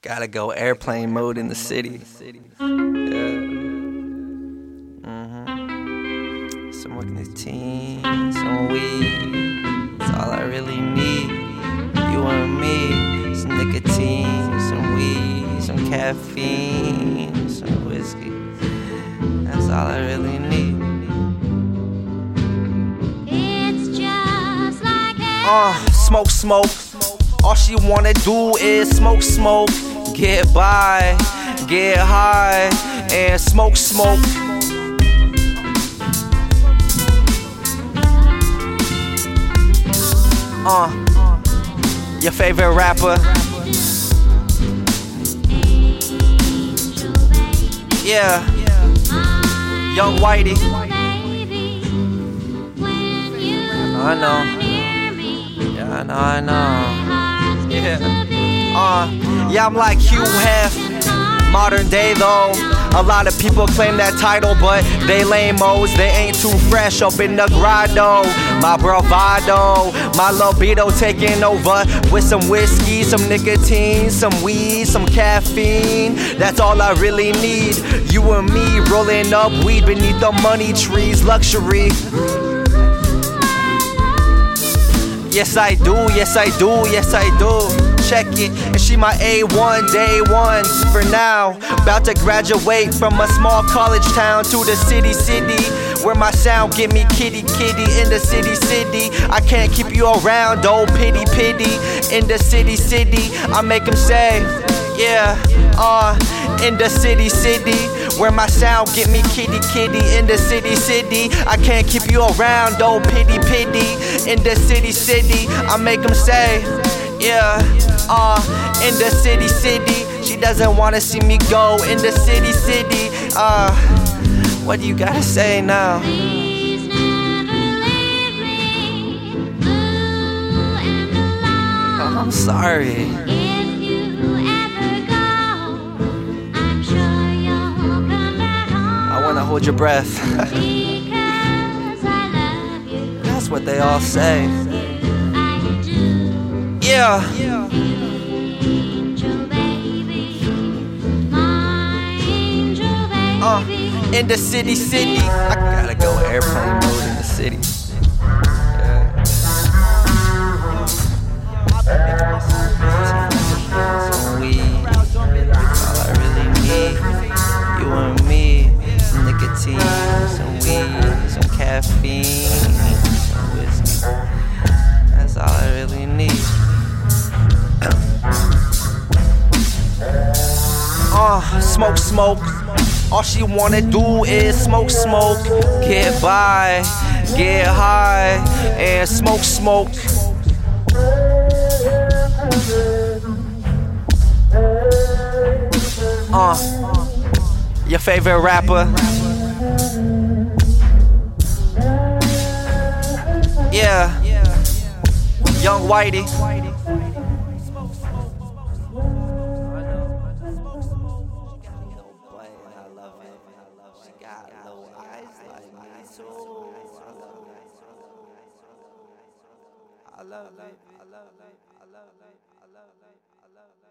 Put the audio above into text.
Gotta go airplane mode in the city. Yeah. Mm-hmm. Some nicotine, some weed. That's all I really need. You and me. Some nicotine, some weed, some caffeine, some whiskey. That's all I really need. It's just like Uh, smoke, smoke. All she wanna do is smoke, smoke. Get by, get high, and smoke, smoke. Uh, your favorite rapper? Yeah, Young Whitey. I know. are near me, Yeah, I know, I know. Yeah. Uh, yeah, I'm like Hugh Hef. Modern day though, a lot of people claim that title, but they lame-os. They ain't too fresh up in the grotto. My bravado, my libido taking over with some whiskey, some nicotine, some weed, some caffeine. That's all I really need. You and me rolling up weed beneath the money trees, luxury. Yes, I do, yes, I do, yes, I do. Check it, and she my A1, day one for now. About to graduate from a small college town to the city, city. Where my sound get me kitty, kitty in the city, city. I can't keep you around, oh pity, pity. In the city, city, I make them say, yeah, uh, in the city, city. Where my sound get me kitty, kitty in the city, city. I can't keep you around, oh pity, pity. In the city, city, I make them say, yeah, uh, in the city, city. She doesn't wanna see me go in the city, city. Uh, what do you gotta say now? Please never leave me blue and alone. I'm sorry. Wanna hold your breath. Because I love you. That's what they all say. I do. Yeah. Angel baby. My angel baby. Uh, in the city, city. I gotta go airplane mode in the city. Nicotine, some weed, some caffeine, some whiskey. That's all I really need. Uh, smoke, smoke. All she wanna do is smoke, smoke. Get by, get high, and smoke, smoke. Uh, your favorite rapper? Yeah, Young Whitey. I love. I love. I love. I love. I love.